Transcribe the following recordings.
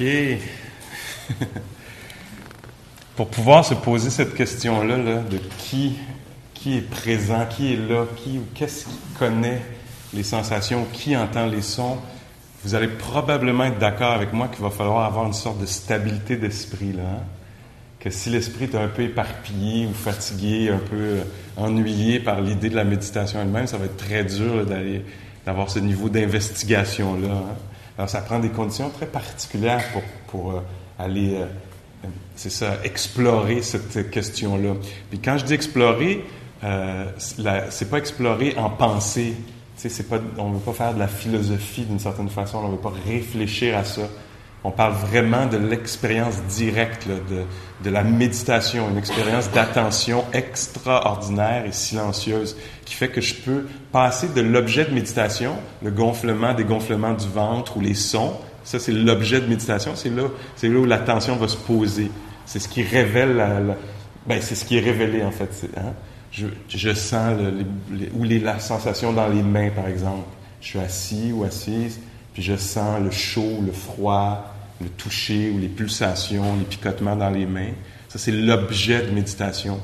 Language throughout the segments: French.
Pour pouvoir se poser cette question-là, là, de qui, qui est présent, qui est là, qui ou qu'est-ce qui connaît les sensations, qui entend les sons, vous allez probablement être d'accord avec moi qu'il va falloir avoir une sorte de stabilité d'esprit, là. hein. Que si l'esprit est un peu éparpillé ou fatigué, un peu euh, ennuyé par l'idée de la méditation elle-même, ça va être très dur d'avoir ce niveau d'investigation-là. hein. Alors, ça prend des conditions très particulières pour, pour euh, aller, euh, c'est ça, explorer cette question-là. Puis quand je dis explorer, euh, c'est pas explorer en pensée. Pas, on ne veut pas faire de la philosophie d'une certaine façon, on ne veut pas réfléchir à ça. On parle vraiment de l'expérience directe, de, de la méditation, une expérience d'attention extraordinaire et silencieuse qui fait que je peux passer de l'objet de méditation, le gonflement, dégonflement du ventre ou les sons, ça c'est l'objet de méditation, c'est là, c'est là où l'attention va se poser. C'est ce qui révèle ben, c'est ce qui est révélé en fait. hein. Je, je sens le- les- ou la sensation dans les mains par exemple. Je suis assis ou assise, puis je sens le chaud, le froid, le toucher ou les pulsations, les picotements dans les mains. Ça c'est l'objet de méditation.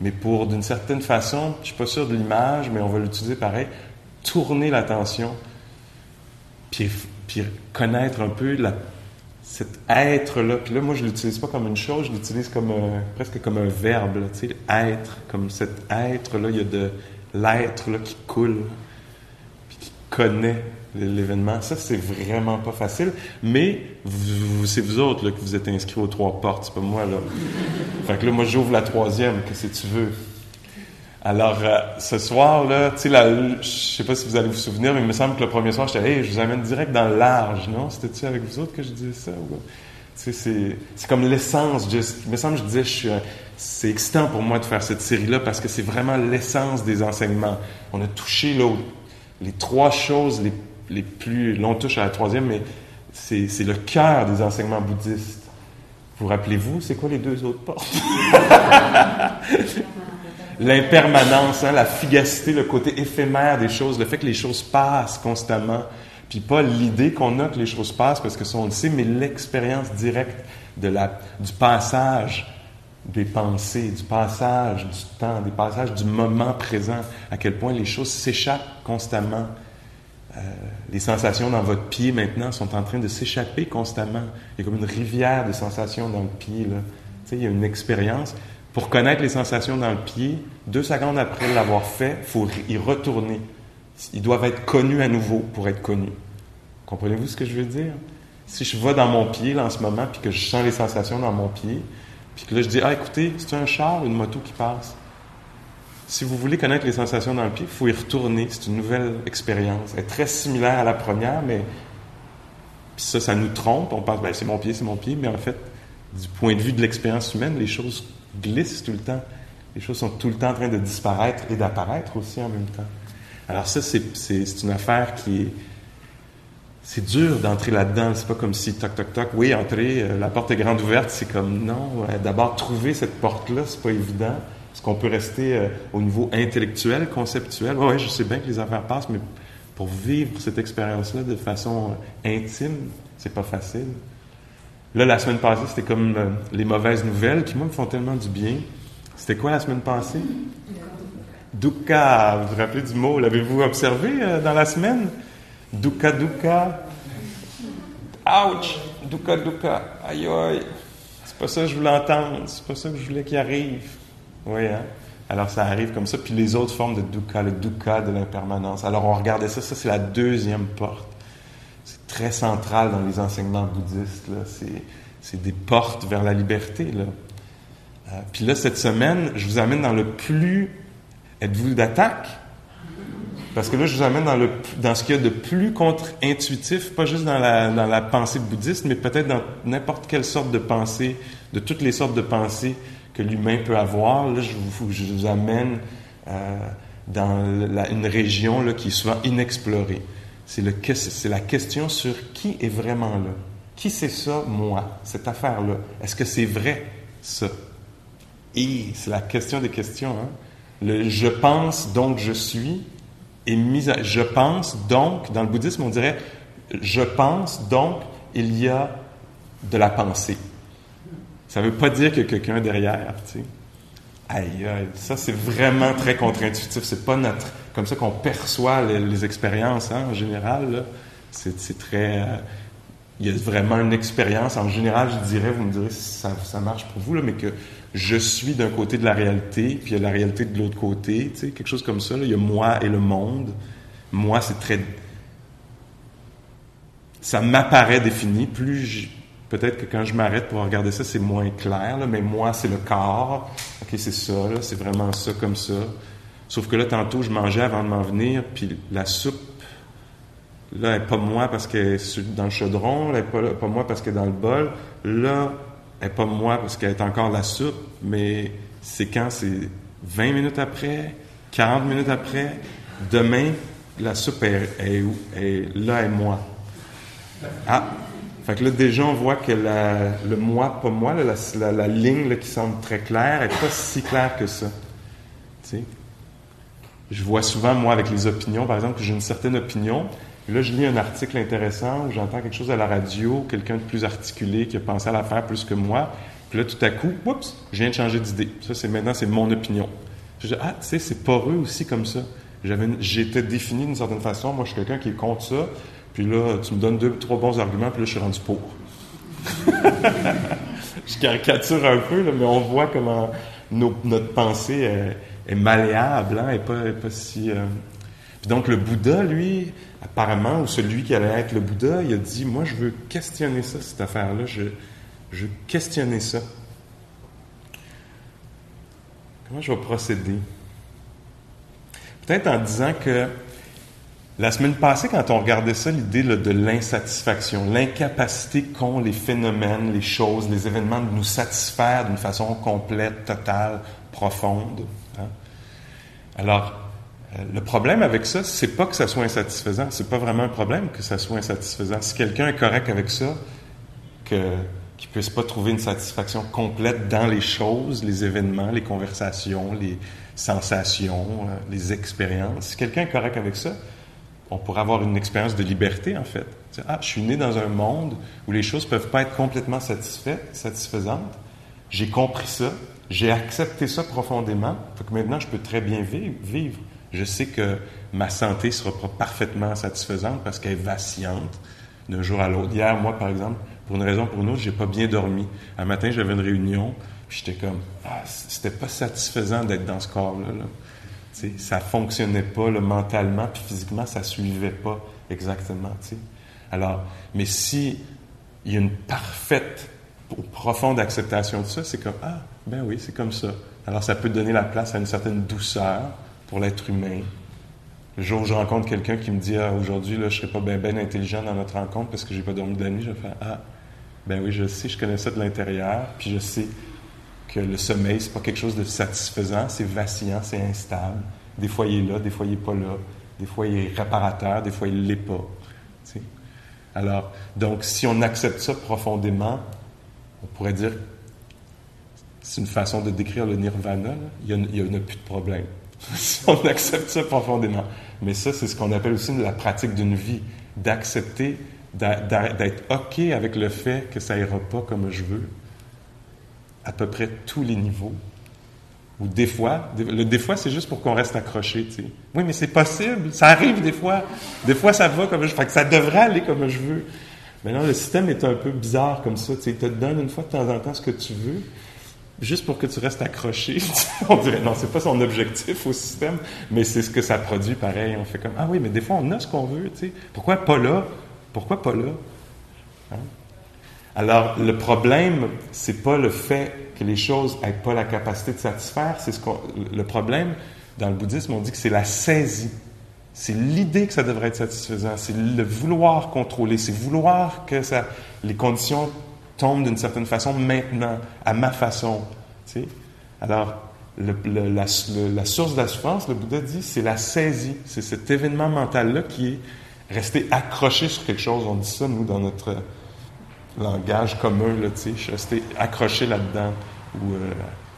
Mais pour, d'une certaine façon, je suis pas sûr de l'image, mais on va l'utiliser pareil, tourner l'attention, puis, puis connaître un peu la, cet être-là. Puis là, moi, je l'utilise pas comme une chose, je l'utilise comme presque comme un verbe, tu sais, être, comme cet être-là, il y a de l'être là, qui coule, connaît l'événement. Ça, c'est vraiment pas facile, mais c'est vous autres là, que vous êtes inscrits aux trois portes, c'est pas moi, là. Fait que là, moi, j'ouvre la troisième, que tu veux? Alors, euh, ce soir-là, tu sais, je sais pas si vous allez vous souvenir, mais il me semble que le premier soir, j'étais, hey, je vous amène direct dans le large, non? C'était-tu avec vous autres que je disais ça? ou- Tu sais, c'est, comme l'essence. Il me semble que je disais, je suis, un- c'est excitant pour moi de faire cette série-là parce que c'est vraiment l'essence des enseignements. On a touché là, les trois choses les, les plus, là, on touche à la troisième, mais c'est, le cœur des enseignements bouddhistes. Vous rappelez-vous, c'est quoi les deux autres portes? L'impermanence, hein, la fugacité, le côté éphémère des choses, le fait que les choses passent constamment, puis pas l'idée qu'on a que les choses passent parce que ça on le sait, mais l'expérience directe de la, du passage des pensées, du passage du temps, des passages du moment présent, à quel point les choses s'échappent constamment. Euh, les sensations dans votre pied maintenant sont en train de s'échapper constamment. Il y a comme une rivière de sensations dans le pied. Tu sais, il y a une expérience. Pour connaître les sensations dans le pied, deux secondes après l'avoir fait, il faut y retourner. Ils doivent être connus à nouveau pour être connus. Comprenez-vous ce que je veux dire? Si je vais dans mon pied en ce moment, puis que je sens les sensations dans mon pied, puis que là je dis, ah écoutez, c'est un char ou une moto qui passe. Si vous voulez connaître les sensations dans le pied, il faut y retourner. C'est une nouvelle expérience. Elle est très similaire à la première, mais puis ça, ça nous trompe. On pense, ben, c'est mon pied, c'est mon pied, mais en fait, du point de vue de l'expérience humaine, les choses glissent tout le temps. Les choses sont tout le temps en train de disparaître et d'apparaître aussi en même temps. Alors ça, c'est, une affaire qui est... C'est dur d'entrer là-dedans. C'est pas comme si, toc, toc, toc, oui, entrer, euh, la porte est grande ouverte. C'est comme, non, euh, d'abord, trouver cette porte-là, c'est pas évident. Parce qu'on peut rester euh, au niveau intellectuel, conceptuel? Oui, ouais, je sais bien que les affaires passent, mais pour vivre cette expérience-là de façon euh, intime, c'est pas facile. Là, la semaine passée, c'était comme les mauvaises nouvelles qui, moi, me font tellement du bien. C'était quoi la semaine passée? Dukkha. Vous vous rappelez du mot? L'avez-vous observé dans la semaine? Dukkha, dukkha. Ouch! Dukkha, dukkha. Aïe, aïe. C'est pas ça que je voulais entendre. C'est pas ça que je voulais qu'il arrive. Oui, hein? Alors, ça arrive comme ça. Puis les autres formes de dukkha, le dukkha de l'impermanence. Alors, on regardait ça. Ça, c'est la deuxième porte. C'est très central dans les enseignements bouddhistes. C'est, c'est des portes vers la liberté. Là. Euh, puis là, cette semaine, je vous amène dans le plus... Êtes-vous d'attaque? Parce que là, je vous amène dans, le, dans ce qu'il y a de plus contre-intuitif, pas juste dans la, dans la pensée bouddhiste, mais peut-être dans n'importe quelle sorte de pensée, de toutes les sortes de pensées que l'humain peut avoir. Là, je vous, amène euh, dans une région là, qui est souvent inexplorée. C'est, le, c'est la question sur qui est vraiment là. Qui c'est ça, moi, cette affaire-là? Est-ce que c'est vrai, ça? Et c'est la question des questions. Hein? Le je pense, donc je suis, est mis à, je pense, donc, dans le bouddhisme, on dirait je pense, donc il y a de la pensée. Ça ne veut pas dire qu'il y a quelqu'un derrière, tu sais. Aïe, aïe, ça c'est vraiment très contre-intuitif. C'est pas notre, comme ça qu'on perçoit les, expériences hein, en général. C'est très, euh, il y a vraiment une expérience. En général, je dirais, vous me direz si ça, marche pour vous, là, mais que je suis d'un côté de la réalité, puis il y a la réalité de l'autre côté, tu sais, quelque chose comme ça. Il y a moi et le monde. Moi, c'est très. Ça m'apparaît défini. Plus Peut-être que quand je m'arrête pour regarder ça, c'est moins clair, mais moi, c'est le corps. OK, c'est ça, c'est vraiment ça, comme ça. Sauf que là, tantôt, je mangeais avant de m'en venir, puis la soupe, là, elle n'est pas moi parce qu'elle est dans le chaudron, elle n'est pas, moi parce qu'elle est dans le bol. Là, elle n'est pas moi parce qu'elle est encore la soupe, mais c'est quand? C'est 20 minutes après, 40 minutes après, demain, la soupe est, est où? Et là est moi. Ah! Fait que là, déjà, on voit que le moi, pas moi, la, ligne qui semble très claire, n'est pas si claire que ça. sais? Je vois souvent, moi, avec les opinions, par exemple, que j'ai une certaine opinion, là, je lis un article intéressant ou j'entends quelque chose à la radio, quelqu'un de plus articulé qui a pensé à l'affaire plus que moi. Puis là, tout à coup, oups, je viens de changer d'idée. Ça, c'est maintenant, c'est mon opinion. Je dis, ah, tu sais, c'est poreux aussi comme ça. J'étais défini d'une certaine façon. Moi, je suis quelqu'un qui est contre ça. Puis là, tu me donnes deux, trois bons arguments, puis là, je suis rendu pour. je caricature un peu, là, mais on voit comment notre pensée est, malléable, hein, et pas, pas si. Euh, puis donc, le Bouddha, lui, apparemment, ou celui qui allait être le Bouddha, il a dit Moi, je veux questionner ça, cette affaire-là. Je, veux questionner ça. Comment je vais procéder? Peut-être en disant que la semaine passée, quand on regardait ça, l'idée de l'insatisfaction, l'incapacité qu'ont les phénomènes, les choses, les événements de nous satisfaire d'une façon complète, totale, profonde. Hein. Alors, le problème avec ça, c'est pas que ça soit insatisfaisant. C'est pas vraiment un problème que ça soit insatisfaisant. Si quelqu'un est correct avec ça, que qu'il puisse pas trouver une satisfaction complète dans les choses, les événements, les conversations, les sensations, euh, les expériences. Si quelqu'un est correct avec ça, on pourrait avoir une expérience de liberté, en fait. Ah, je suis né dans un monde où les choses peuvent pas être complètement satisfaites, satisfaisantes. J'ai compris ça, j'ai accepté ça profondément, fait que maintenant je peux très bien vivre je sais que ma santé sera pas parfaitement satisfaisante parce qu'elle est vacillante d'un jour à l'autre. Hier, moi, par exemple, pour une raison ou pour une autre, j'ai pas bien dormi. Un matin, j'avais une réunion, puis j'étais comme, ah, c'était pas satisfaisant d'être dans ce corps-là. Là. sais, ça fonctionnait pas là, mentalement, puis physiquement, ça suivait pas exactement. sais. Alors, mais si il y a une parfaite ou profonde acceptation de ça, c'est comme, ah, ben oui, c'est comme ça. Alors, ça peut donner la place à une certaine douceur, pour l'être humain. Le jour où je rencontre quelqu'un qui me dit ah, aujourd'hui, je ne serai pas bien intelligent dans notre rencontre parce que j'ai pas dormi de la nuit, je faire Ah, ben oui, je sais, je connais ça de l'intérieur, puis je sais que le sommeil, c'est pas quelque chose de satisfaisant, c'est vacillant, c'est instable. Des fois, il est là, des fois, il n'est pas là. Des fois, il est réparateur, des fois, il ne l'est pas. Alors, donc, si on accepte ça profondément, on pourrait dire c'est une façon de décrire le nirvana, il n'y a, a, plus de problème. on accepte ça profondément. Mais ça, c'est ce qu'on appelle aussi la pratique d'une vie, d'accepter, d'être OK avec le fait que ça ira pas comme je veux, à peu près tous les niveaux. Ou des fois, le des fois, c'est juste pour qu'on reste accroché. Oui, mais c'est possible, ça arrive des fois. Des fois, ça va comme je veux. que ça devrait aller comme je veux. Mais non, le système est un peu bizarre comme ça, tu. Il te donne une fois de temps en temps ce que tu veux, juste pour que tu restes accroché. on dirait, non, c'est pas son objectif au système, mais c'est ce que ça produit pareil. On fait comme, ah oui, mais des fois, on a ce qu'on veut, tu sais. Pourquoi pas là? Pourquoi pas là? Hein? Alors, le problème, c'est pas le fait que les choses n'aient pas la capacité de satisfaire, c'est ce le problème, dans le bouddhisme, on dit que c'est la saisie. C'est l'idée que ça devrait être satisfaisant. C'est le vouloir contrôler. C'est vouloir que ça, les conditions tombent d'une certaine façon maintenant, à ma façon. Tu sais? Alors, la, source de la souffrance, le Bouddha dit, c'est la saisie. C'est cet événement mental-là qui est resté accroché sur quelque chose. On dit ça, nous, dans notre langage commun, là. Je suis resté accroché là-dedans. Ou euh,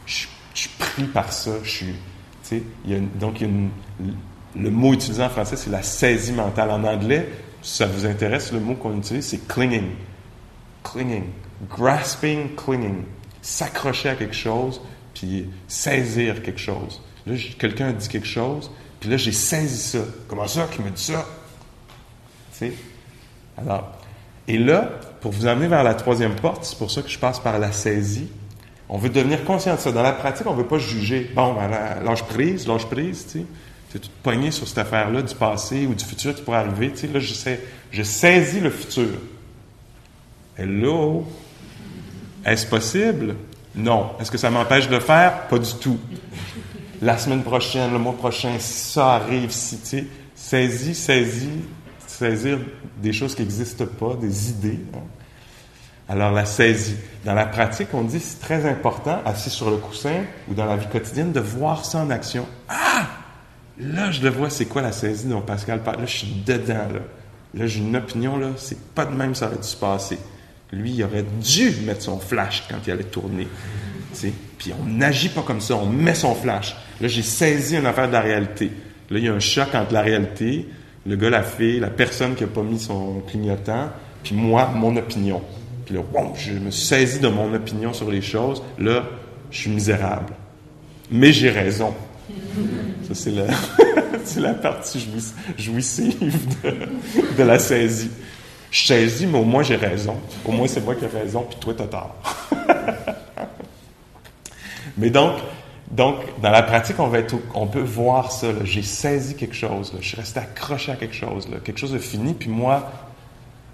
je, suis pris par ça. Je suis, il y donc, il y a le mot utilisé en français, c'est la saisie mentale. En anglais, si ça vous intéresse, le mot qu'on utilise, c'est clinging. Clinging. Grasping, clinging. S'accrocher à quelque chose, puis saisir quelque chose. Là, quelqu'un dit quelque chose, puis là, j'ai saisi ça. Comment ça, qui me dit ça? Tu sais? Alors, et là, pour vous amener vers la troisième porte, c'est pour ça que je passe par la saisie. On veut devenir conscient de ça. Dans la pratique, on ne veut pas juger. Bon, ben, lâche prise, lâche prise, tu sais. Tu es tout pogné sur cette affaire-là du passé ou du futur qui pourrait arriver. Tu sais, là, je, sais, je saisis le futur. Hello? Est-ce possible? Non. Est-ce que ça m'empêche de le faire? Pas du tout. La semaine prochaine, le mois prochain, si ça arrive, si, tu sais, saisis, saisis, saisir des choses qui n'existent pas, des idées. Hein. Alors, la saisie. Dans la pratique, on dit c'est très important, assis sur le coussin ou dans la vie quotidienne, de voir ça en action. Ah! Là, je le vois, c'est quoi la saisie dont Pascal parle? Là, je suis dedans, là. J'ai une opinion, là, c'est pas de même ça aurait dû se passer. Lui, il aurait dû mettre son flash quand il allait tourner. Puis on n'agit pas comme ça, on met son flash. Là, j'ai saisi une affaire de la réalité. Là, il y a un choc entre la réalité, le gars l'a fait, la personne qui n'a pas mis son clignotant, puis moi, mon opinion. Puis là, je me saisis de mon opinion sur les choses. Là, je suis misérable. Mais j'ai raison. Ça, c'est la partie jouissive de, la saisie. Je saisis, mais au moins j'ai raison. Au moins c'est moi qui ai raison, puis toi, t'as tort. mais donc, donc, dans la pratique, on, va être, on peut voir ça. J'ai saisi quelque chose. Je suis resté accroché à quelque chose. Quelque chose de fini, puis moi,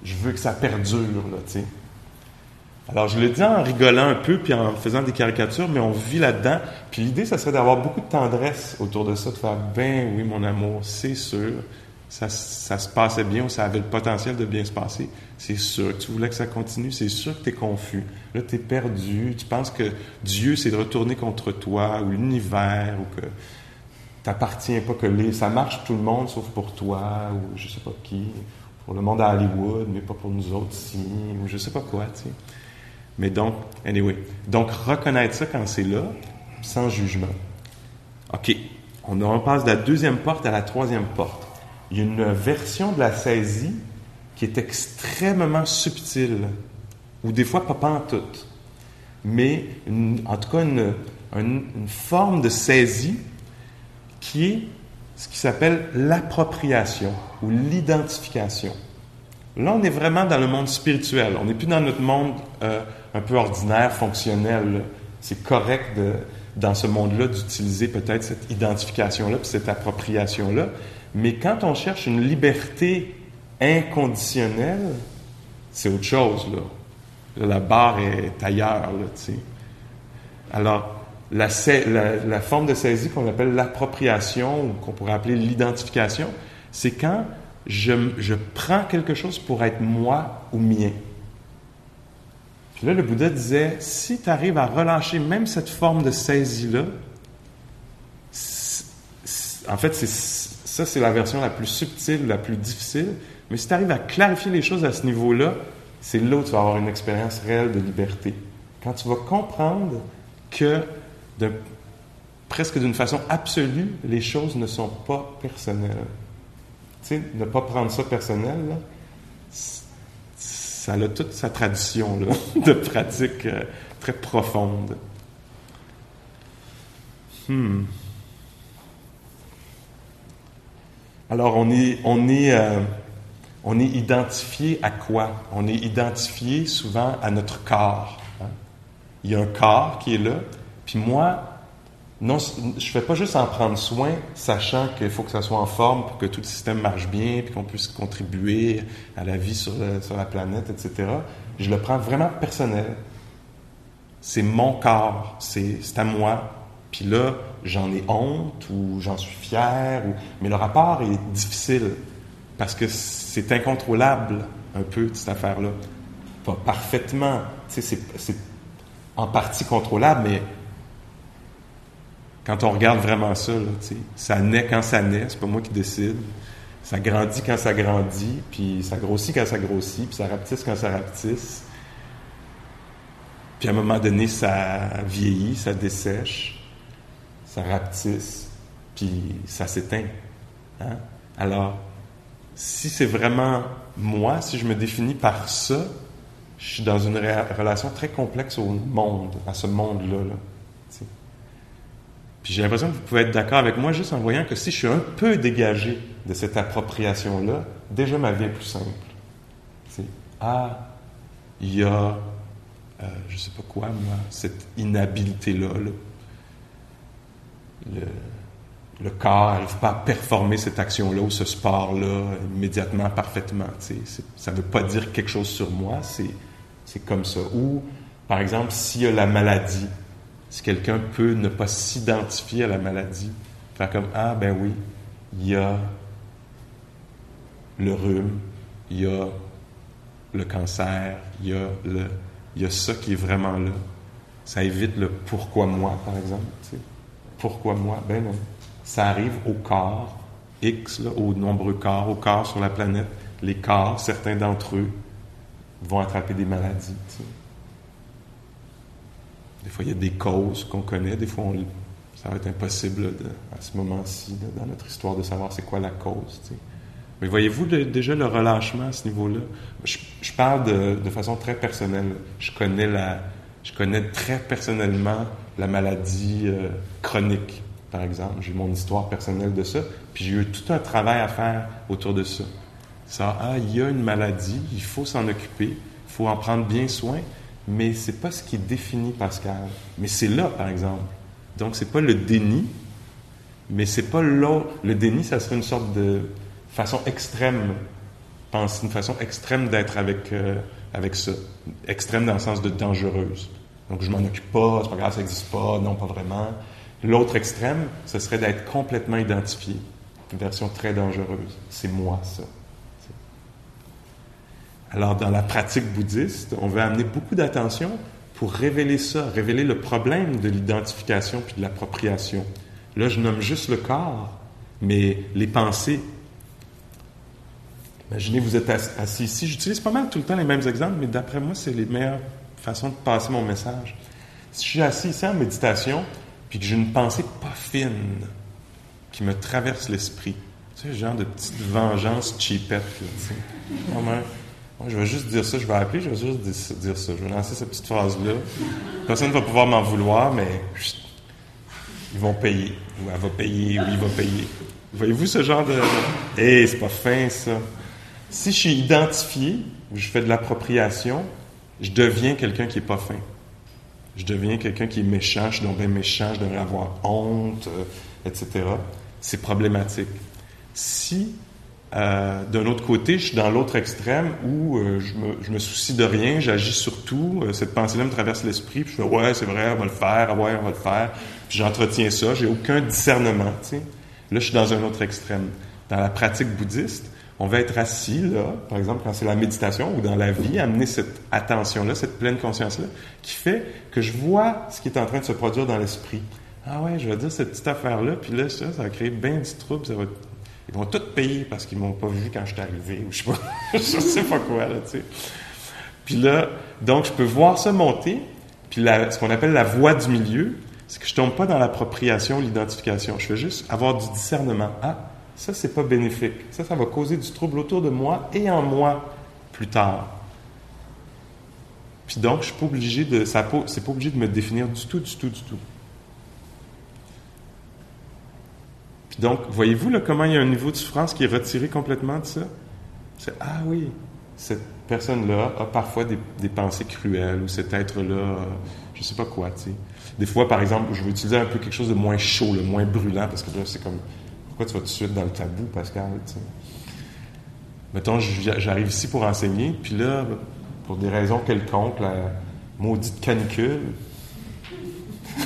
je veux que ça perdure. Alors, je le dis en rigolant un peu, puis en faisant des caricatures, mais on vit là-dedans. Puis l'idée, ça serait d'avoir beaucoup de tendresse autour de ça, de faire, ben oui, mon amour, c'est sûr, ça, ça se passait bien, ou ça avait le potentiel de bien se passer. C'est sûr. Tu voulais que ça continue, c'est sûr que tu es confus. Là, tu es perdu. Tu penses que Dieu, c'est de retourner contre toi, ou l'univers, ou que t'appartiens pas, que les, ça marche tout le monde sauf pour toi, ou je sais pas qui, pour le monde à Hollywood, mais pas pour nous autres ici, ou je sais pas quoi, tu sais. Mais donc, anyway. Donc, reconnaître ça quand c'est là, sans jugement. OK. On, passe de la deuxième porte à la troisième porte. Il y a une version de la saisie qui est extrêmement subtile, ou des fois pas en tout, mais en tout cas une, une forme de saisie qui est ce qui s'appelle l'appropriation ou l'identification. Là, on est vraiment dans le monde spirituel. On n'est plus dans notre monde euh, un peu ordinaire, fonctionnel. C'est correct dans ce monde-là d'utiliser peut-être cette identification-là, puis cette appropriation-là. Mais quand on cherche une liberté inconditionnelle, c'est autre chose, là. La barre est ailleurs, tu sais. Alors, la, forme de saisie qu'on appelle l'appropriation, ou qu'on pourrait appeler l'identification, c'est quand je, prends quelque chose pour être moi ou mien. Puis là, le Bouddha disait, si tu arrives à relâcher même cette forme de saisie-là, en fait, ça, c'est la version la plus subtile, la plus difficile, mais si tu arrives à clarifier les choses à ce niveau-là, c'est là où tu vas avoir une expérience réelle de liberté. Quand tu vas comprendre que, de, presque d'une façon absolue, les choses ne sont pas personnelles sais, ne pas prendre ça personnel, ça a toute sa tradition de pratique euh, très profonde. Hmm. Alors, on est, on est, euh, on est identifié à quoi? On est identifié souvent à notre corps. Hein. Il y a un corps qui est là, puis moi, non, je ne fais pas juste en prendre soin, sachant qu'il faut que ça soit en forme pour que tout le système marche bien, puis qu'on puisse contribuer à la vie sur, la planète, etc. Je le prends vraiment personnel. C'est mon corps, c'est à moi. Puis là, j'en ai honte ou j'en suis fier. Ou... Mais le rapport est difficile parce que c'est incontrôlable un peu cette affaire-là. Pas parfaitement, c'est en partie contrôlable, mais quand on regarde vraiment ça, ça naît quand ça naît, c'est pas moi qui décide. Ça grandit quand ça grandit, puis ça grossit quand ça grossit, puis ça rapetisse quand ça rapetisse. Puis à un moment donné, ça vieillit, ça dessèche, ça rapetisse, puis ça s'éteint. Hein? Alors, si c'est vraiment moi, si je me définis par ça, je suis dans une relation très complexe au monde, à ce monde-là. Là, puis j'ai l'impression que vous pouvez être d'accord avec moi juste en voyant que si je suis un peu dégagé de cette appropriation-là, déjà ma vie est plus simple. C'est ah, il y a euh, je sais pas quoi, moi, cette inhabilité-là. Le, le, corps n'arrive pas à performer cette action-là ou ce sport-là immédiatement, parfaitement. Ça ne veut pas dire quelque chose sur moi, c'est comme ça. Ou, par exemple, s'il y a la maladie, si quelqu'un peut ne pas s'identifier à la maladie, faire comme Ah, ben oui, il y a le rhume, il y a le cancer, il y a le il y a ça qui est vraiment là. Ça évite le pourquoi moi, par exemple. Pourquoi moi? Ben non. Ça arrive au corps, X, aux nombreux corps, aux corps sur la planète. Les corps, certains d'entre eux, vont attraper des maladies. Des fois, il y a des causes qu'on connaît. Des fois, ça va être impossible à ce moment-ci, dans notre histoire, de savoir c'est quoi la cause. Mais voyez-vous déjà le relâchement à ce niveau-là? Je, parle de, façon très personnelle. Je connais, la, je connais très personnellement la maladie euh, chronique, par exemple. J'ai mon histoire personnelle de ça. Puis j'ai eu tout un travail à faire autour de ça. Ça, ah, il y a une maladie, il faut s'en occuper, il faut en prendre bien soin, mais c'est pas ce qui définit Pascal. Mais c'est là, par exemple. Donc, c'est pas le déni, mais c'est pas là. Le déni, ça serait une sorte de façon extrême, pense une façon extrême d'être avec, euh, avec ça. Extrême dans le sens de dangereuse. Donc, je m'en occupe pas, c'est pas grave, ça n'existe pas, non, pas vraiment. L'autre extrême, ce serait d'être complètement identifié. Une version très dangereuse. C'est moi, ça. Alors, dans la pratique bouddhiste, on veut amener beaucoup d'attention pour révéler ça, révéler le problème de l'identification puis de l'appropriation. Là, je nomme juste le corps, mais les pensées, Imaginez, vous êtes assis ici. J'utilise pas mal tout le temps les mêmes exemples, mais d'après moi, c'est les meilleures façons de passer mon message. Si je suis assis ici en méditation, puis que j'ai une pensée pas fine qui me traverse l'esprit, tu sais, genre de petite vengeance cheapette, tu sais. Moi, je vais juste dire ça, je vais appeler, je vais juste dire ça. Je vais lancer cette petite phrase-là. Personne ne va pouvoir m'en vouloir, mais ils vont payer. Ou elle va payer, ou il va payer. Voyez-vous ce genre de. Hé, c'est pas fin, ça. Si je suis identifié, ou je fais de l'appropriation, je deviens quelqu'un qui n'est pas fin. Je deviens quelqu'un qui est méchant, je suis donc méchant, je devrais avoir honte, euh, etc. C'est problématique. Si, euh, d'un autre côté, je suis dans l'autre extrême où euh, je, me, me, soucie de rien, j'agis sur tout, cette pensée-là me traverse l'esprit, puis je fais ouais, c'est vrai, on va le faire, ouais, on va le faire, puis j'entretiens ça, j'ai aucun discernement. Là, je suis dans un autre extrême. Dans la pratique bouddhiste, on va être assis, là, par exemple, quand c'est la méditation ou dans la vie, amener cette attention-là, cette pleine conscience-là, qui fait que je vois ce qui est en train de se produire dans l'esprit. Ah ouais, je vais dire cette petite affaire-là, puis là, ça, ça va créer bien du trouble. Ils vont tout payer parce qu'ils m'ont pas vu quand je suis arrivé, ou je sais pas, je sais pas quoi, là, tu sais. Puis là, donc, je peux voir ça monter, puis la, ce qu'on appelle la voie du milieu, c'est que je tombe pas dans l'appropriation, l'identification. Je fais juste avoir du discernement. Ah, ça, c'est pas bénéfique. Ça, ça va causer du trouble autour de moi et en moi plus tard. Puis donc, je suis pas obligé de, ça c'est pas obligé de me définir du tout, du tout, du tout. Puis donc, voyez-vous là, comment il y a un niveau de souffrance qui est retiré complètement de ça? C'est, ah oui, cette personne-là a parfois des, pensées cruelles ou cet être-là, je sais pas quoi, tu sais. Des fois, par exemple, je vais utiliser un peu quelque chose de moins chaud, le moins brûlant, parce que là, c'est comme pourquoi tu vas tout de suite dans le tabou, Pascal? Mettons, j'arrive ici pour enseigner, puis là, pour des raisons quelconques, la maudite canicule,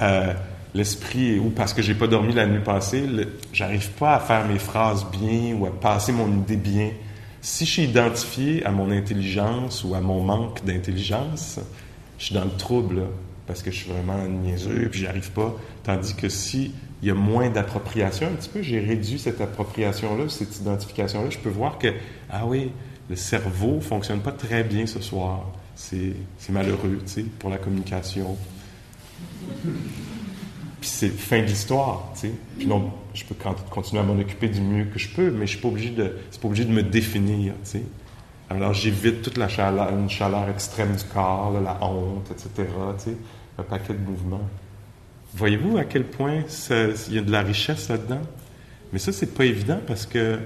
euh, l'esprit, ou parce que j'ai pas dormi la nuit passée, j'arrive pas à faire mes phrases bien ou à passer mon idée bien. Si je suis identifié à mon intelligence ou à mon manque d'intelligence, je suis dans le trouble, parce que je suis vraiment niaiseux et puis j'y arrive pas. Tandis que si il y a moins d'appropriation, un petit peu, j'ai réduit cette appropriation-là, cette identification-là, je peux voir que, ah oui, le cerveau fonctionne pas très bien ce soir. C'est malheureux, tu sais, pour la communication. Puis c'est fin de l'histoire, tu sais. Puis non, je peux continuer à m'en occuper du mieux que je peux, mais je suis pas obligé de, pas obligé de me définir, tu sais. Alors j'évite toute la chaleur, une chaleur extrême du corps, la honte, etc., tu sais, un paquet de mouvements. Voyez-vous à quel point il y a de la richesse là-dedans? Mais ça, c'est pas évident parce que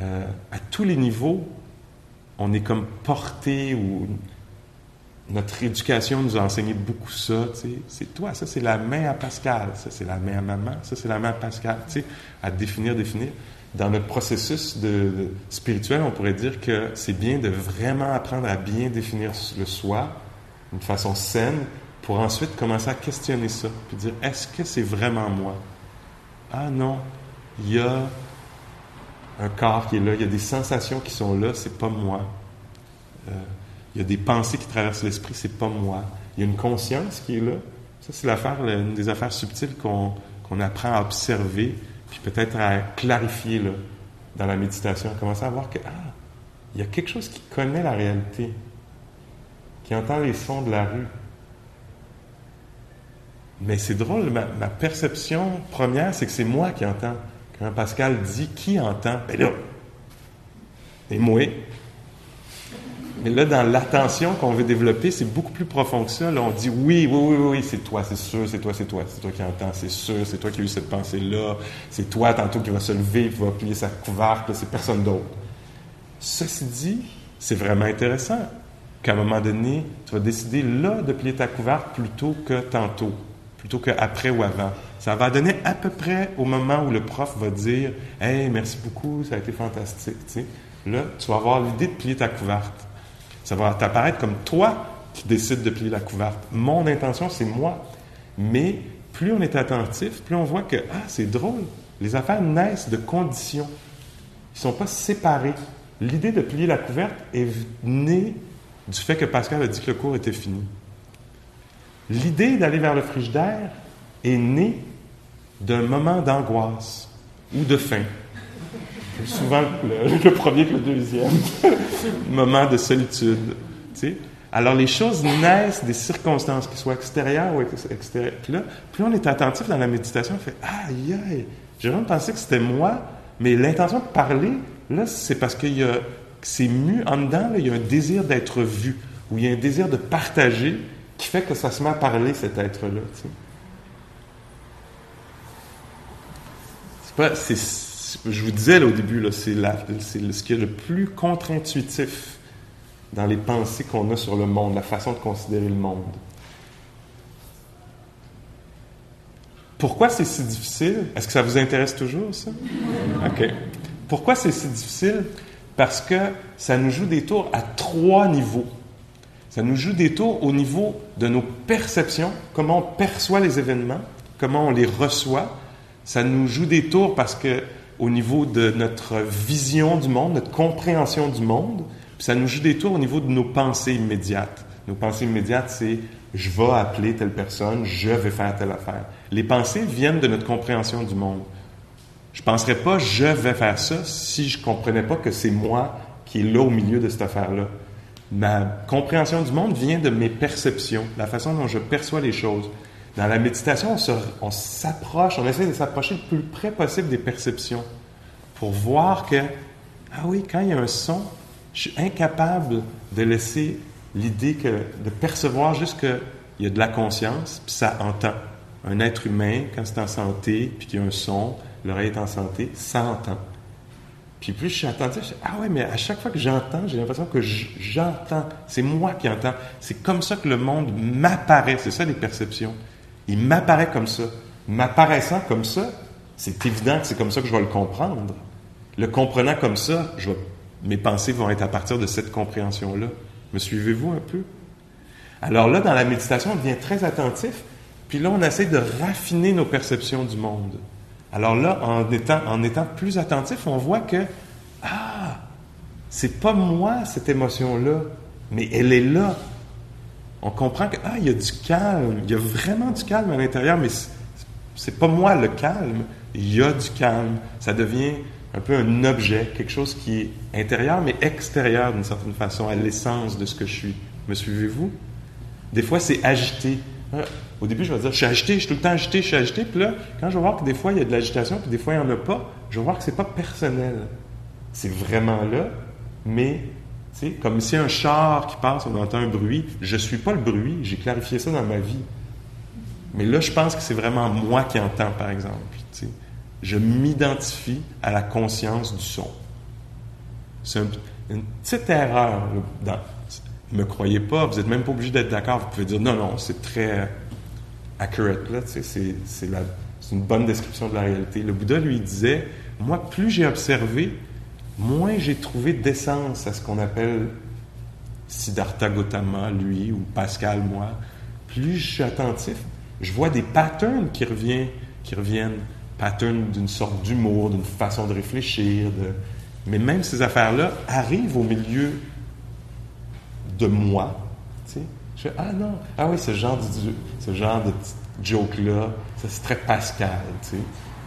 euh, à tous les niveaux, on est comme porté ou notre éducation nous a enseigné beaucoup ça. C'est toi, ça c'est la main à Pascal, ça c'est la main à maman, ça c'est la main à Pascal. À définir, définir. Dans notre processus spirituel, on pourrait dire que c'est bien de vraiment apprendre à bien définir le soi d'une façon saine pour ensuite commencer à questionner ça, puis dire est-ce que c'est vraiment moi? Ah non, il y a un corps qui est là, il y a des sensations qui sont là, c'est pas moi. Euh, il y a des pensées qui traversent l'esprit, c'est pas moi. Il y a une conscience qui est là. Ça, c'est l'affaire, une des affaires subtiles qu'on apprend à observer, puis peut-être à clarifier là, dans la méditation, à commencer à voir que, ah, il y a quelque chose qui connaît la réalité, qui entend les sons de la rue. Mais c'est drôle, ma, perception première, c'est que c'est moi qui entends. Quand Pascal dit qui entend, ben là, c'est moi. Mais là, dans l'attention qu'on veut développer, c'est beaucoup plus profond que ça. Là, on dit oui, oui, oui, oui, c'est toi, c'est sûr, c'est toi, c'est toi, c'est toi qui entends, c'est sûr, c'est toi qui as eu cette pensée-là, c'est toi tantôt qui va se lever, qui va plier sa couvercle, c'est personne d'autre. Ceci dit, c'est vraiment intéressant qu'à un moment donné, tu vas décider là de plier ta couvercle plutôt que tantôt, plutôt qu'après ou avant. Ça va donner à peu près au moment où le prof va dire Hey, merci beaucoup, ça a été fantastique. Là, tu vas avoir l'idée de plier ta couvercle. Ça va t'apparaître comme toi qui décides de plier la couverte. Mon intention, c'est moi. Mais plus on est attentif, plus on voit que, ah, c'est drôle, les affaires naissent de conditions. Ils ne sont pas séparés. L'idée de plier la couverte est née du fait que Pascal a dit que le cours était fini. L'idée d'aller vers le frigidaire est née d'un moment d'angoisse ou de faim souvent le, premier que le deuxième. Moment de solitude. Alors, les choses naissent des circonstances, qui soient extérieures ou extérieures. Puis là, plus on est attentif dans la méditation, on fait Aïe, aïe, j'ai vraiment pensé que c'était moi, mais l'intention de parler, là, c'est parce que c'est mu en dedans, il y a un désir d'être vu, ou il y a un désir de partager qui fait que ça se met à parler, cet être-là. C'est pas. C'est, je vous disais au début, c'est, ce qui est le plus contre-intuitif dans les pensées qu'on a sur le monde, la façon de considérer le monde. Pourquoi c'est si difficile? Est-ce que ça vous intéresse toujours, ça? OK. Pourquoi c'est si difficile? Parce que ça nous joue des tours à trois niveaux. Ça nous joue des tours au niveau de nos perceptions, comment on perçoit les événements, comment on les reçoit. Ça nous joue des tours parce que au niveau de notre vision du monde, notre compréhension du monde, puis ça nous joue des tours au niveau de nos pensées immédiates. Nos pensées immédiates, c'est je vais appeler telle personne, je vais faire telle affaire. Les pensées viennent de notre compréhension du monde. Je ne penserais pas je vais faire ça si je ne comprenais pas que c'est moi qui est là au milieu de cette affaire-là. Ma compréhension du monde vient de mes perceptions, la façon dont je perçois les choses. Dans la méditation, on s'approche, on, essaie de s'approcher le plus près possible des perceptions pour voir que, ah oui, quand il y a un son, je suis incapable de laisser l'idée que, de percevoir juste qu'il y a de la conscience, puis ça entend. Un être humain, quand c'est en santé, puis qu'il y a un son, l'oreille est en santé, ça entend. Puis plus je suis attentif, je dis, ah oui, mais à chaque fois que j'entends, j'ai l'impression que j'entends. C'est moi qui entends. C'est comme ça que le monde m'apparaît. C'est ça les perceptions. Il m'apparaît comme ça. M'apparaissant comme ça, c'est évident que c'est comme ça que je vais le comprendre. Le comprenant comme ça, je mes pensées vont être à partir de cette compréhension-là. Me suivez-vous un peu? Alors là, dans la méditation, on devient très attentif, Puis là, on essaie de raffiner nos perceptions du monde. Alors là, en étant, en étant plus attentif, on voit que, ah, c'est pas moi cette émotion-là, mais elle est là. On comprend que, ah, il y a du calme, il y a vraiment du calme à l'intérieur, mais c'est pas moi le calme, il y a du calme. Ça devient un peu un objet, quelque chose qui est intérieur, mais extérieur d'une certaine façon, à l'essence de ce que je suis. Me suivez-vous? Des fois, c'est agité. Euh, au début, je vais dire, je suis agité, je suis tout le temps agité, je suis agité. Puis là, quand je vais voir que des fois, il y a de l'agitation, puis des fois, il n'y en a pas, je vais voir que c'est pas personnel. C'est vraiment là, mais, sais, comme si un char qui passe, on entend un bruit. Je suis pas le bruit, j'ai clarifié ça dans ma vie. Mais là, je pense que c'est vraiment moi qui entends, par exemple. Tu sais. Je m'identifie à la conscience du son. C'est une petite erreur ne me croyez pas, vous n'êtes même pas obligé d'être d'accord. Vous pouvez dire non, non, c'est très accurate, là, c'est, une bonne description de la réalité. Le Bouddha lui disait Moi, plus j'ai observé, moins j'ai trouvé d'essence à ce qu'on appelle Siddhartha Gautama, lui, ou Pascal, moi. Plus je suis attentif, je vois des patterns qui reviennent, qui reviennent patterns d'une sorte d'humour, d'une façon de réfléchir. Mais même ces affaires-là arrivent au milieu de moi. Tu. Je fais, ah non, ah oui, ce genre de, ce genre de joke-là, c'est très Pascal. Tu.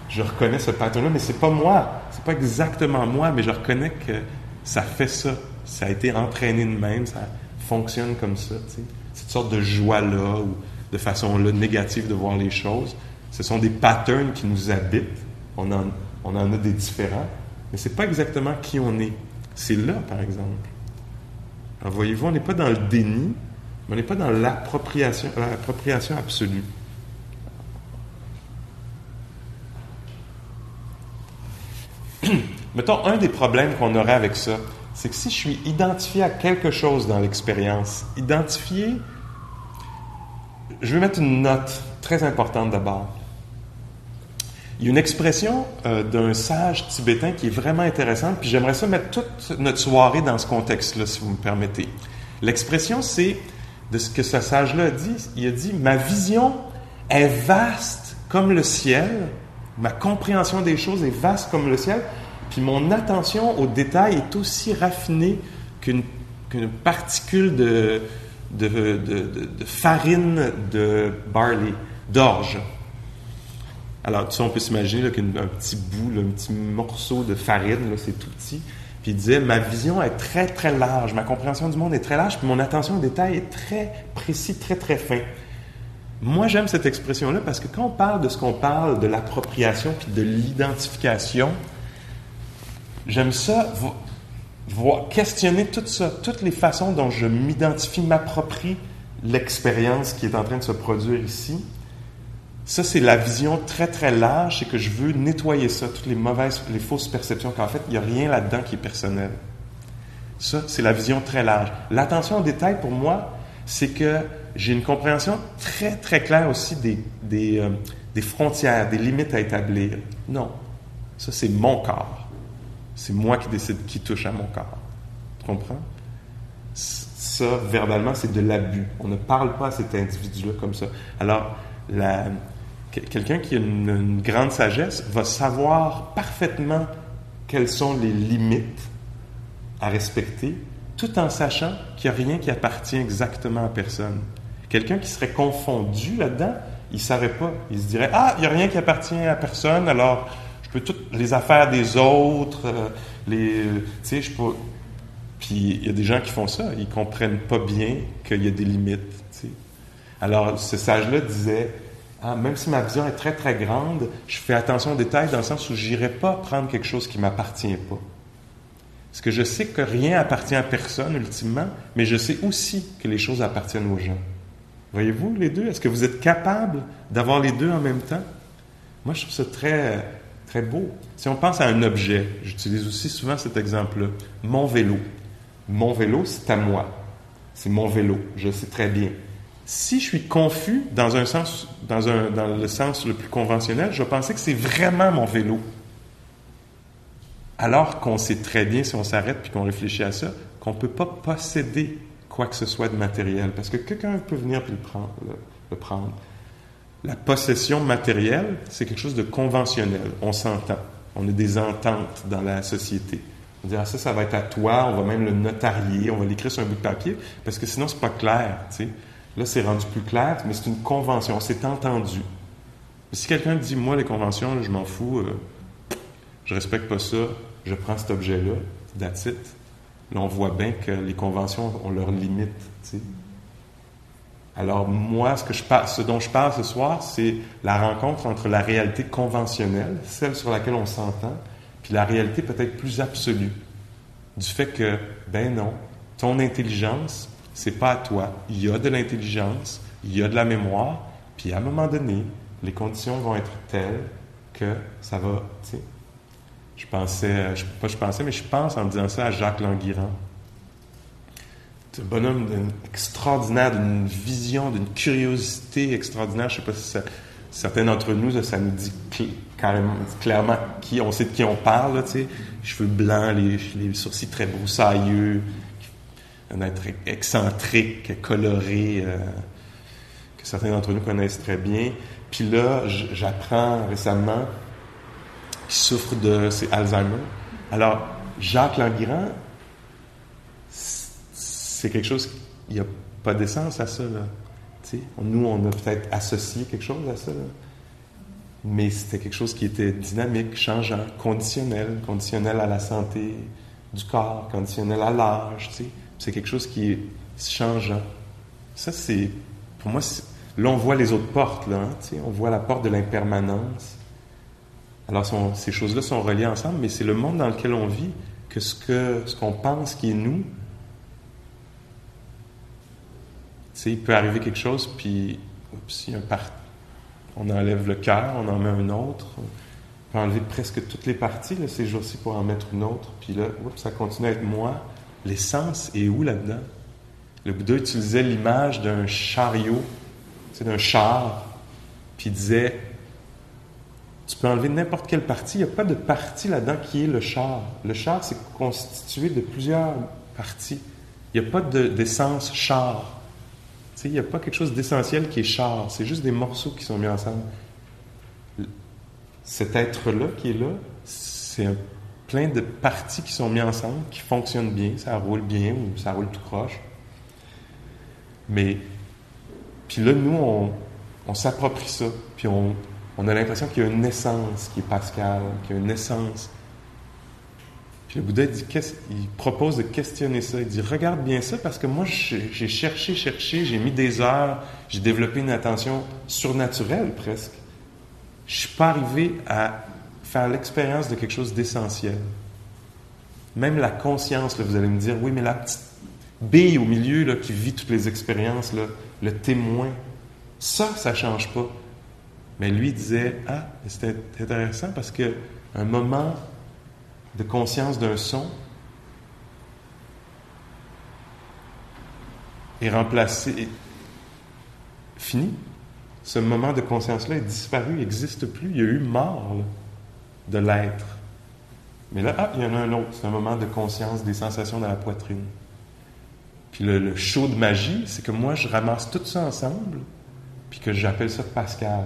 Je reconnais ce pattern-là, mais c'est pas moi. C'est pas exactement moi, mais je reconnais que ça fait ça. Ça a été entraîné de même, ça fonctionne comme ça. Tu. Cette sorte de joie-là ou de façon-là négative de voir les choses, ce sont des patterns qui nous habitent. On en, on en a des différents, mais c'est pas exactement qui on est. C'est là, par exemple. Alors voyez-vous, on n'est pas dans le déni, mais on n'est pas dans l'appropriation, absolue. Mettons, un des problèmes qu'on aurait avec ça, c'est que si je suis identifié à quelque chose dans l'expérience, identifié, je vais mettre une note très importante d'abord. Il y a une expression euh, d'un sage tibétain qui est vraiment intéressante, puis j'aimerais ça mettre toute notre soirée dans ce contexte-là, si vous me permettez. L'expression, c'est de ce que ce sage-là a dit. Il a dit Ma vision est vaste comme le ciel, ma compréhension des choses est vaste comme le ciel, puis mon attention aux détails est aussi raffinée qu'une particule de, farine de barley, d'orge. Alors, tu sais, on peut s'imaginer qu'un petit bout, un petit morceau de farine, c'est tout petit. Puis il disait, ma vision est très, très large, ma compréhension du monde est très large, puis mon attention au détail est très précis, très, très fin. Moi, j'aime cette expression-là parce que quand on parle de ce qu'on parle, de l'appropriation puis de l'identification, j'aime ça, voir, questionner tout ça, toutes les façons dont je m'identifie, m'approprie l'expérience qui est en train de se produire ici, ça, c'est la vision très, très large, c'est que je veux nettoyer ça, toutes les mauvaises, les fausses perceptions, qu'en fait, il n'y a rien là-dedans qui est personnel. Ça, c'est la vision très large. L'attention au détail, pour moi, c'est que j'ai une compréhension très, très claire aussi des, des, euh, des frontières, des limites à établir. Non, ça, c'est mon corps. C'est moi qui décide qui touche à mon corps. Tu comprends? Ça, verbalement, c'est de l'abus. On ne parle pas à cet individu-là comme ça. Alors, la, quelqu'un qui a une, grande sagesse va savoir parfaitement quelles sont les limites à respecter, tout en sachant qu'il n'y a rien qui appartient exactement à personne. Quelqu'un qui serait confondu là-dedans, il ne saurait pas. Il se dirait Ah, il n'y a rien qui appartient à personne, alors je peux toutes les affaires des autres, euh, les. Tu sais, je peux. Puis il y a des gens qui font ça, ils ne comprennent pas bien qu'il y a des limites. Alors, ce sage-là disait ah, même si ma vision est très, très grande, je fais attention aux détails dans le sens où je n'irai pas prendre quelque chose qui ne m'appartient pas. Parce que je sais que rien appartient à personne, ultimement, mais je sais aussi que les choses appartiennent aux gens. Voyez-vous les deux? Est-ce que vous êtes capable d'avoir les deux en même temps? Moi, je trouve ça très, très beau. Si on pense à un objet, j'utilise aussi souvent cet exemple-là. Mon vélo. Mon vélo, c'est à moi. C'est mon vélo. Je sais très bien. Si je suis confus dans un sens, dans, le sens le plus conventionnel, je vais penser que c'est vraiment mon vélo. Alors qu'on sait très bien, si on s'arrête puis qu'on réfléchit à ça, qu'on ne peut pas posséder quoi que ce soit de matériel, parce que quelqu'un peut venir puis le prendre. Le, prendre. la possession matérielle, c'est quelque chose de conventionnel. On s'entend. On a des ententes dans la société. On dit, ah, ça, ça va être à toi, on va même le notarier, on va l'écrire sur un bout de papier, parce que sinon, c'est pas clair, tu sais. Là, c'est rendu plus clair, mais c'est une convention, c'est entendu. Mais si quelqu'un dit, moi, les conventions, je m'en fous, euh, je respecte pas ça, je prends cet objet-là, that's it. Là, on voit bien que les conventions ont leurs limites. Alors moi, ce, ce dont je parle ce soir, c'est la rencontre entre la réalité conventionnelle, celle sur laquelle on s'entend, puis la réalité peut-être plus absolue, du fait que, ben non, ton intelligence, c'est pas à toi. Il y a de l'intelligence, il y a de la mémoire, puis à un moment donné, les conditions vont être telles que ça va. Je pensais, je, pas je pensais, mais je pense en disant ça à Jacques Languirand. C'est un bonhomme extraordinaire, d'une vision, d'une curiosité extraordinaire. Je ne sais pas si certains d'entre nous, ça, nous dit clairement qui, on sait de qui on parle, sais. Cheveux blancs, les, sourcils très broussailleux, un être excentrique, coloré, euh, que certains d'entre nous connaissent très bien. Puis là, j'apprends récemment qu'il souffre de Alzheimer. Alors, Jacques Languirand, c'est quelque chose, il n'y a pas d'essence à ça. Là. nous, on a peut-être associé quelque chose à ça. Mais c'était quelque chose qui était dynamique, changeant, conditionnel, conditionnel à la santé du corps, conditionnel à l'âge. C'est quelque chose qui est changeant. Ça, c'est. Pour moi, là, on voit les autres portes. Là, hein, on voit la porte de l'impermanence. Alors, ces choses-là sont reliées ensemble, mais c'est le monde dans lequel on vit que ce qu'on ce qu'on pense qui est nous, il peut arriver quelque chose, puis on enlève le cœur, on en met un autre. On peut enlever presque toutes les parties là, ces jours-ci pour en mettre une autre. Puis là, ça continue à être moi. L'essence est où là-dedans? Le Bouddha utilisait l'image d'un chariot, d'un char, puis il disait tu peux enlever n'importe quelle partie. Il n'y a pas de partie là-dedans qui est le char. Le char, c'est constitué de plusieurs parties. Il n'y a pas d'essence char il n'y a pas quelque chose d'essentiel qui est char, c'est juste des morceaux qui sont mis ensemble. Cet être-là qui est là, c'est plein de parties qui sont mises ensemble, qui fonctionnent bien, ça roule bien ou ça roule tout croche. Mais, puis là, nous, on, s'approprie ça, puis on, a l'impression qu'il y a une essence qui est Pascal, qu'il y a une essence le Bouddha dit, il propose de questionner ça. Il dit, regarde bien ça parce que moi, j'ai cherché, cherché, j'ai mis des heures, j'ai développé une attention surnaturelle presque. Je suis pas arrivé à faire l'expérience de quelque chose d'essentiel. Même la conscience, vous allez me dire, oui, mais la petite bille au milieu là, qui vit toutes les expériences, là, le témoin, ça, ça change pas. Mais lui disait, ah, c'était intéressant parce que un moment de conscience d'un son est remplacé, fini. Ce moment de conscience-là est disparu, n'existe plus. Il y a eu mort de l'être. Mais là, ah, il y en a un autre. C'est un moment de conscience des sensations dans la poitrine. Puis le, le show de magie, c'est que moi, je ramasse tout ça ensemble, puis que j'appelle ça Pascal.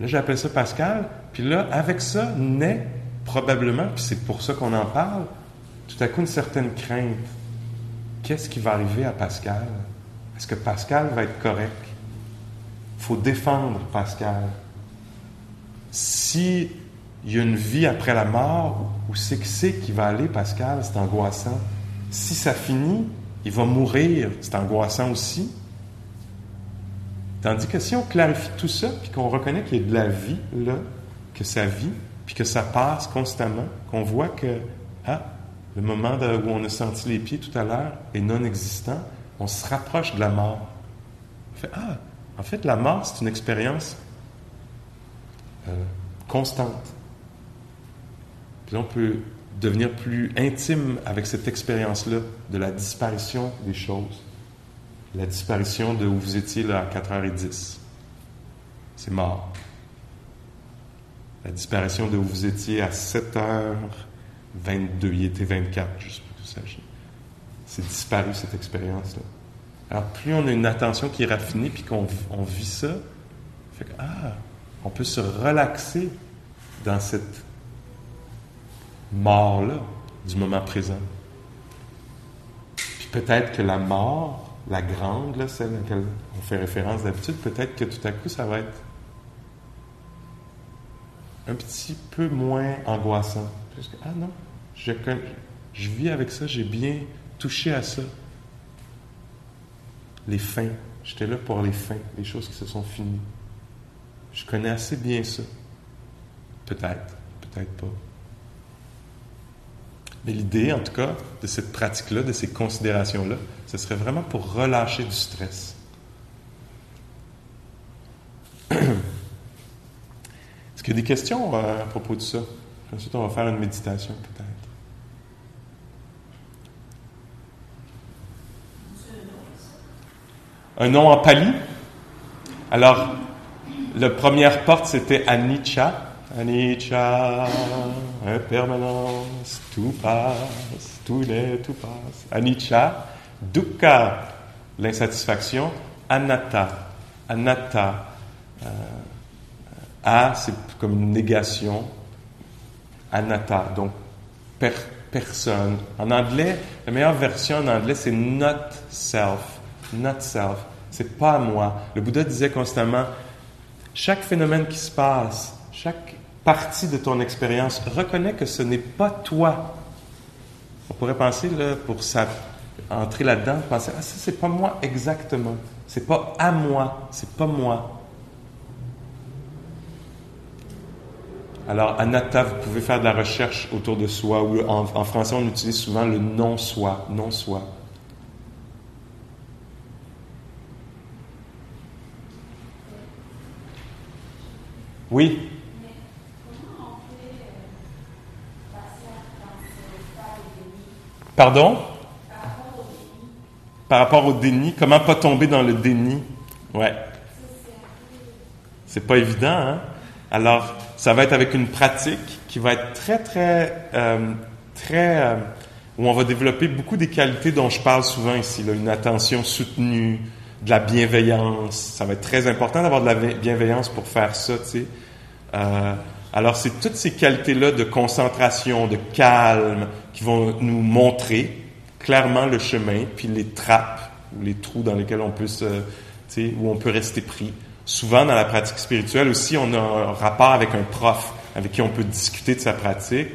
Là, j'appelle ça Pascal, puis là, avec ça, naît probablement, puis c'est pour ça qu'on en parle, tout à coup une certaine crainte. Qu'est-ce qui va arriver à Pascal? Est-ce que Pascal va être correct? Faut défendre Pascal. Si il y a une vie après la mort, où c'est que c'est qui va aller, Pascal? C'est angoissant. Si ça finit, il va mourir. C'est angoissant aussi. Tandis que si on clarifie tout ça, puis qu'on reconnaît qu'il y a de la vie là, que sa vie, puis que ça passe constamment, qu'on voit que, ah, le moment où on a senti les pieds tout à l'heure est non existant, on se rapproche de la mort. On fait, ah, en fait, la mort, c'est une expérience euh, constante. Puis on peut devenir plus intime avec cette expérience-là de la disparition des choses. La disparition de où vous étiez là à 4h10. C'est mort la disparition de où vous étiez à 7h22, il était 24, juste pour que vous. C'est disparu cette expérience-là. Alors, plus on a une attention qui est raffinée, puis qu'on vit ça, Fait que, ah, on peut se relaxer dans cette mort-là du moment présent. Puis peut-être que la mort, la grande, là, celle à laquelle on fait référence d'habitude, peut-être que tout à coup, ça va être un petit peu moins angoissant. Parce que, ah non, je, je vis avec ça, j'ai bien touché à ça. Les fins. J'étais là pour les fins, les choses qui se sont finies. Je connais assez bien ça. Peut-être, peut-être pas. Mais l'idée, en tout cas, de cette pratique-là, de ces considérations-là, ce serait vraiment pour relâcher du stress. Est-ce qu'il y a des questions euh, à propos de ça? Ensuite, on va faire une méditation, peut-être. Un nom en pali? Alors, la première porte, c'était Anicca. Anicca, impermanence, tout passe, tout est, tout passe. Anicca, dukkha, l'insatisfaction. Anatta, anatta. Euh, a, c'est comme une négation. Anatta, donc personne. En anglais, la meilleure version en anglais, c'est not self. Not self. C'est pas moi. Le Bouddha disait constamment, chaque phénomène qui se passe, chaque partie de ton expérience, reconnais que ce n'est pas toi. On pourrait penser, là, pour ça, entrer là-dedans, penser, ah, ça, c'est pas moi exactement. C'est pas à moi. C'est pas moi. Alors, anatta, vous pouvez faire de la recherche autour de soi, ou en, en français, on utilise souvent le non-soi, non-soi. Oui? Pardon? Par rapport au déni, comment pas tomber dans le déni? Ouais. C'est pas évident, hein? Alors, ça va être avec une pratique qui va être très, très, euh, très, euh, où on va développer beaucoup des qualités dont je parle souvent ici, une attention soutenue, de la bienveillance. Ça va être très important d'avoir de la bienveillance pour faire ça, tu sais. Euh, alors, c'est toutes ces qualités-là de concentration, de calme, qui vont nous montrer clairement le chemin, puis les trappes ou les trous dans lesquels on peut se, où on peut rester pris. Souvent, dans la pratique spirituelle aussi, on a un rapport avec un prof avec qui on peut discuter de sa pratique.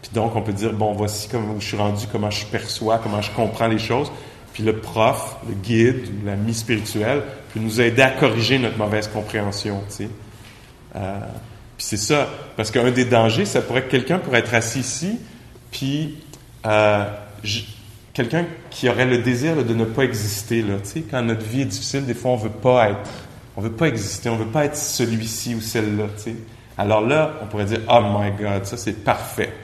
Puis donc, on peut dire, bon, voici comment je suis rendu, comment je perçois, comment je comprends les choses. Puis le prof, le guide, l'ami spirituel peut nous aider à corriger notre mauvaise compréhension. Tu sais. Euh, puis c'est ça, parce qu'un des dangers, ça pourrait que quelqu'un pourrait être assis ici, puis euh, quelqu'un qui aurait le désir de ne pas exister. Quand notre vie est difficile, des fois, on veut pas être, on veut pas exister, on veut pas être celui-ci ou celle-là. Alors là, on pourrait dire, oh my God, ça c'est parfait.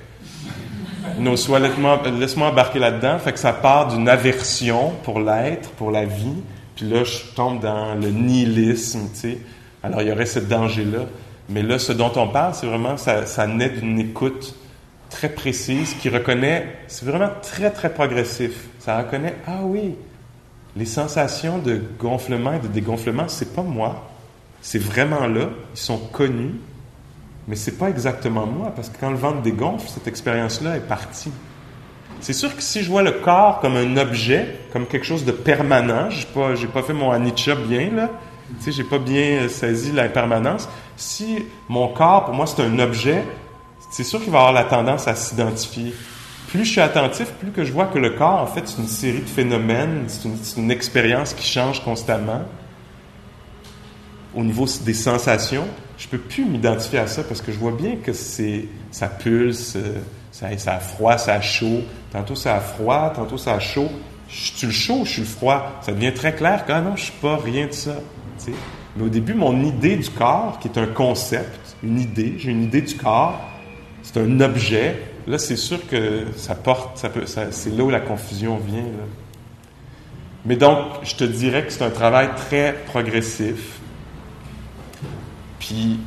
Non, soit laisse-moi embarquer là-dedans. Fait que ça part d'une aversion pour l'être, pour la vie. Puis là, je tombe dans le nihilisme, tu. Alors, il y aurait ce danger-là. Mais là, ce dont on parle, c'est vraiment, ça, naît d'une écoute très précise qui reconnaît, c'est vraiment très, très progressif. Ça reconnaît, ah oui, les sensations de gonflement et de dégonflement, c'est pas moi. C'est vraiment là. Ils sont connus. Mais c'est pas exactement moi, parce que quand le ventre dégonfle, cette expérience-là est partie. C'est sûr que si je vois le corps comme un objet, comme quelque chose de permanent, j'ai pas, j'ai pas fait mon anicca bien, là, tu sais, j'ai pas bien saisi l'impermanence, si mon corps, pour moi, c'est un objet, c'est sûr qu'il va avoir la tendance à s'identifier. Plus je suis attentif, plus que je vois que le corps, en fait, c'est une série de phénomènes, c'est une, expérience qui change constamment. Au niveau des sensations, je peux plus m'identifier à ça parce que je vois bien que c'est, ça pulse, ça, ça a froid, ça a chaud. Tantôt ça a froid, tantôt ça a chaud. Je suis le chaud, je suis le froid? Ça devient très clair que ah non, je suis pas rien de ça. Mais au début, mon idée du corps, qui est un concept, une idée, j'ai une idée du corps, c'est un objet. Là, c'est sûr que ça porte, ça peut, c'est là où la confusion vient. Mais donc, je te dirais que c'est un travail très progressif. Puis,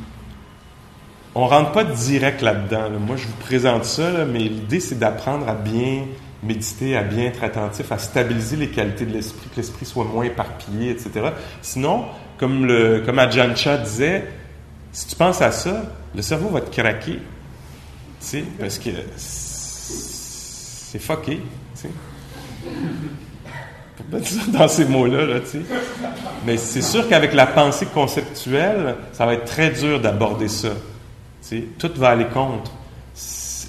on rentre pas direct là-dedans. Moi, je vous présente ça, mais l'idée, c'est d'apprendre à bien méditer, à bien être attentif, à stabiliser les qualités de l'esprit, que l'esprit soit moins éparpillé, etc. Sinon, comme, le, comme Ajahn disait, si tu penses à ça, le cerveau va te craquer. Tu sais, parce que c'est fucké. Tu sais. Faut pas dire dans ces mots-là, là, tu sais. Mais c'est sûr qu'avec la pensée conceptuelle, ça va être très dur d'aborder ça. Tu sais. Tout va aller contre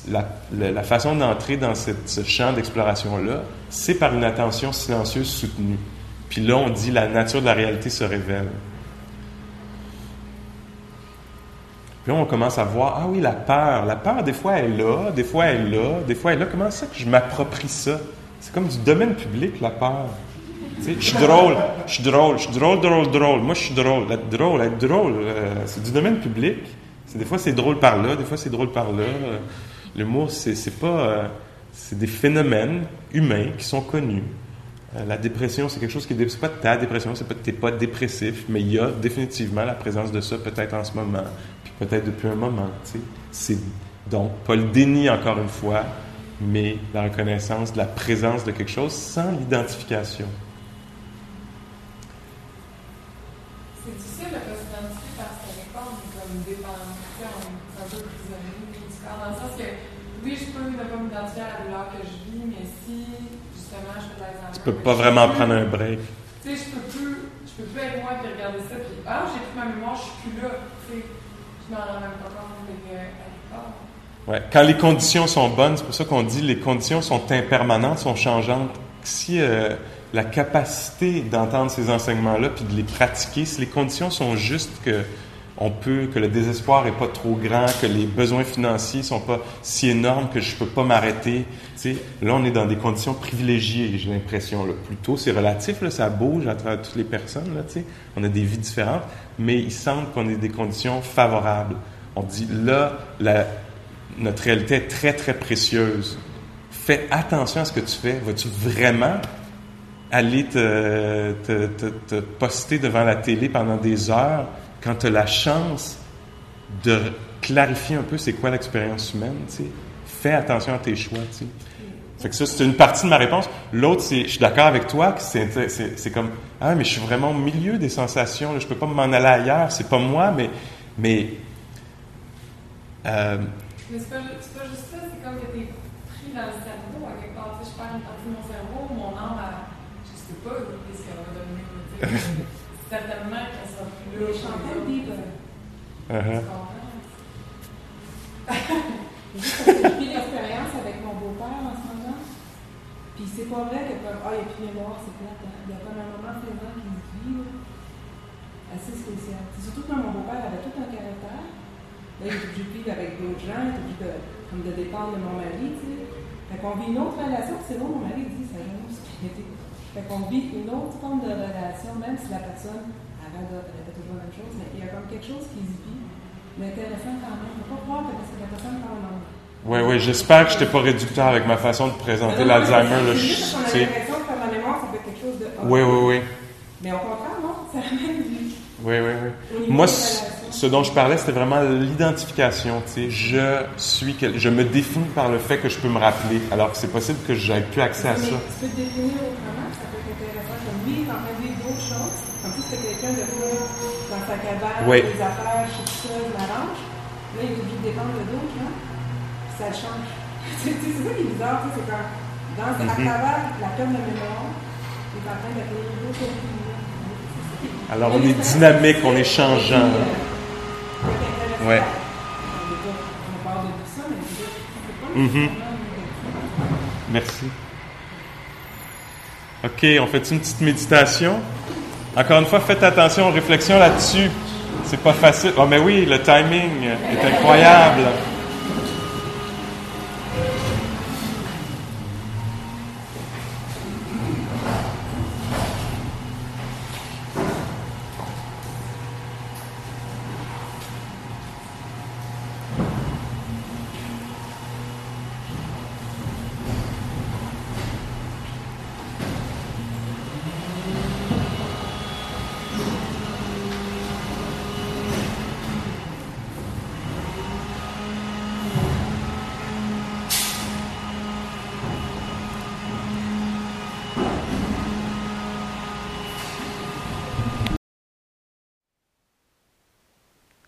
la, façon d'entrer dans ce champ d'exploration-là, c'est par une attention silencieuse soutenue. Puis là, on dit la nature de la réalité se révèle. Puis là, on commence à voir, ah oui, la peur. La peur, des fois, elle est là, des fois, elle est là, des fois, elle est là. Comment ça que je m'approprie ça? C'est comme du domaine public, la peur. Tu sais, je suis drôle, je suis drôle, je suis drôle, drôle, drôle. Moi, je suis drôle. Être drôle, être drôle, euh, c'est du domaine public. Des fois, c'est drôle par là, des fois, c'est drôle par là. L'humour, c'est, c'est pas. Euh, c'est des phénomènes humains qui sont connus. Euh, la dépression, c'est quelque chose qui est. C'est pas ta dépression, c'est pas t'es pas dépressif, mais il y a définitivement la présence de ça, peut-être en ce moment, puis peut-être depuis un moment. C'est donc pas le déni encore une fois, mais la reconnaissance de la présence de quelque chose sans l'identification. Peux pas vraiment prendre un break. Tu sais, je peux plus, je peux plus être moi et regarder ça, puis ah, j'ai plus ma mémoire, je suis plus là. Tu sais, je m'en rends même pas compte. Ouais. Quand les conditions sont bonnes, c'est pour ça qu'on dit les conditions sont impermanentes, sont changeantes. Si euh, la capacité d'entendre ces enseignements-là puis de les pratiquer, si les conditions sont justes que on peut, que le désespoir est pas trop grand, que les besoins financiers sont pas si énormes que je peux pas m'arrêter. Là, on est dans des conditions privilégiées, j'ai l'impression. Plutôt, c'est relatif, là, ça bouge à travers toutes les personnes. Là. On a des vies différentes, mais il semble qu'on ait des conditions favorables. On dit, là, notre réalité est très, très précieuse. Fais attention à ce que tu fais. Vas-tu vraiment aller te, te, te, te poster devant la télé pendant des heures quand tu as la chance de clarifier un peu c'est quoi l'expérience humaine, tu fais attention à tes choix. Fait que ça, c'est une partie de ma réponse. L'autre, c'est, je suis d'accord avec toi que c'est, c'est, comme, ah, mais je suis vraiment au milieu des sensations, là, je peux pas m'en aller ailleurs, c'est pas moi, mais, mais, euh, mais c'est pas, c'est pas juste ça, c'est comme que t'es pris dans le cerveau, à quelque part, tu sais, je perds une partie de mon cerveau, mon âme, a, je sais pas, qu'est-ce qu'elle va devenir, certainement, le chanteur Bieber. Uh-huh. Juste parce que je vis l'expérience avec mon beau-père en ce moment. Puis c'est pas vrai que comme, ah, il n'y a plus de mémoire, c'est plate. Hein. Il y a comme un moment présent qui se vit, assez spécial. C'est surtout que mon beau-père avait tout un caractère. Là, il est obligé de vivre avec d'autres gens, il est obligé de, comme de dépendre de mon mari, tu sais. Fait qu'on vit une autre relation, c'est bon, mon mari dit, ça jamais Fait qu'on vit une autre forme de relation, même si la personne elle toujours la même chose, mais il y a comme quelque chose qui se vit, mais intéressant quand même. On ne peut pas croire que la personne parle en oui, oui, j'espère que je n'étais pas réducteur avec ma façon de présenter l'Alzheimer. Là, juste qu'on a l'impression que ma mémoire, ça fait quelque chose de. Oui, oui, oui. Mais au contraire, non, ça même Oui, oui, oui. Moi, ce dont je parlais, c'était vraiment l'identification. Tu sais, je suis, je me définis par le fait que je peux me rappeler, alors que c'est possible que j'aie plus accès à ça. Tu peux te définir autrement, ça peut être intéressant. Comme lui, il est en train de vivre d'autres choses. Comme si c'était quelqu'un de dans sa cabane, oui. des affaires, je suis je m'arrange. Là, il est obligé de dépendre de d'autres, hein? Ça change. c'est ça qui est bizarre, c'est quand, dans, mm -hmm. à mhm. travers la perte de mémoire, il est en train d'accueillir d'autres Alors, on est dynamique, on est changeant. Ouais. On parle de tout ça, mais c'est mm -hmm. Merci. OK, on fait une petite méditation? Encore une fois, faites attention aux réflexions là-dessus. C'est pas facile. Oh, mais oui, le timing est incroyable.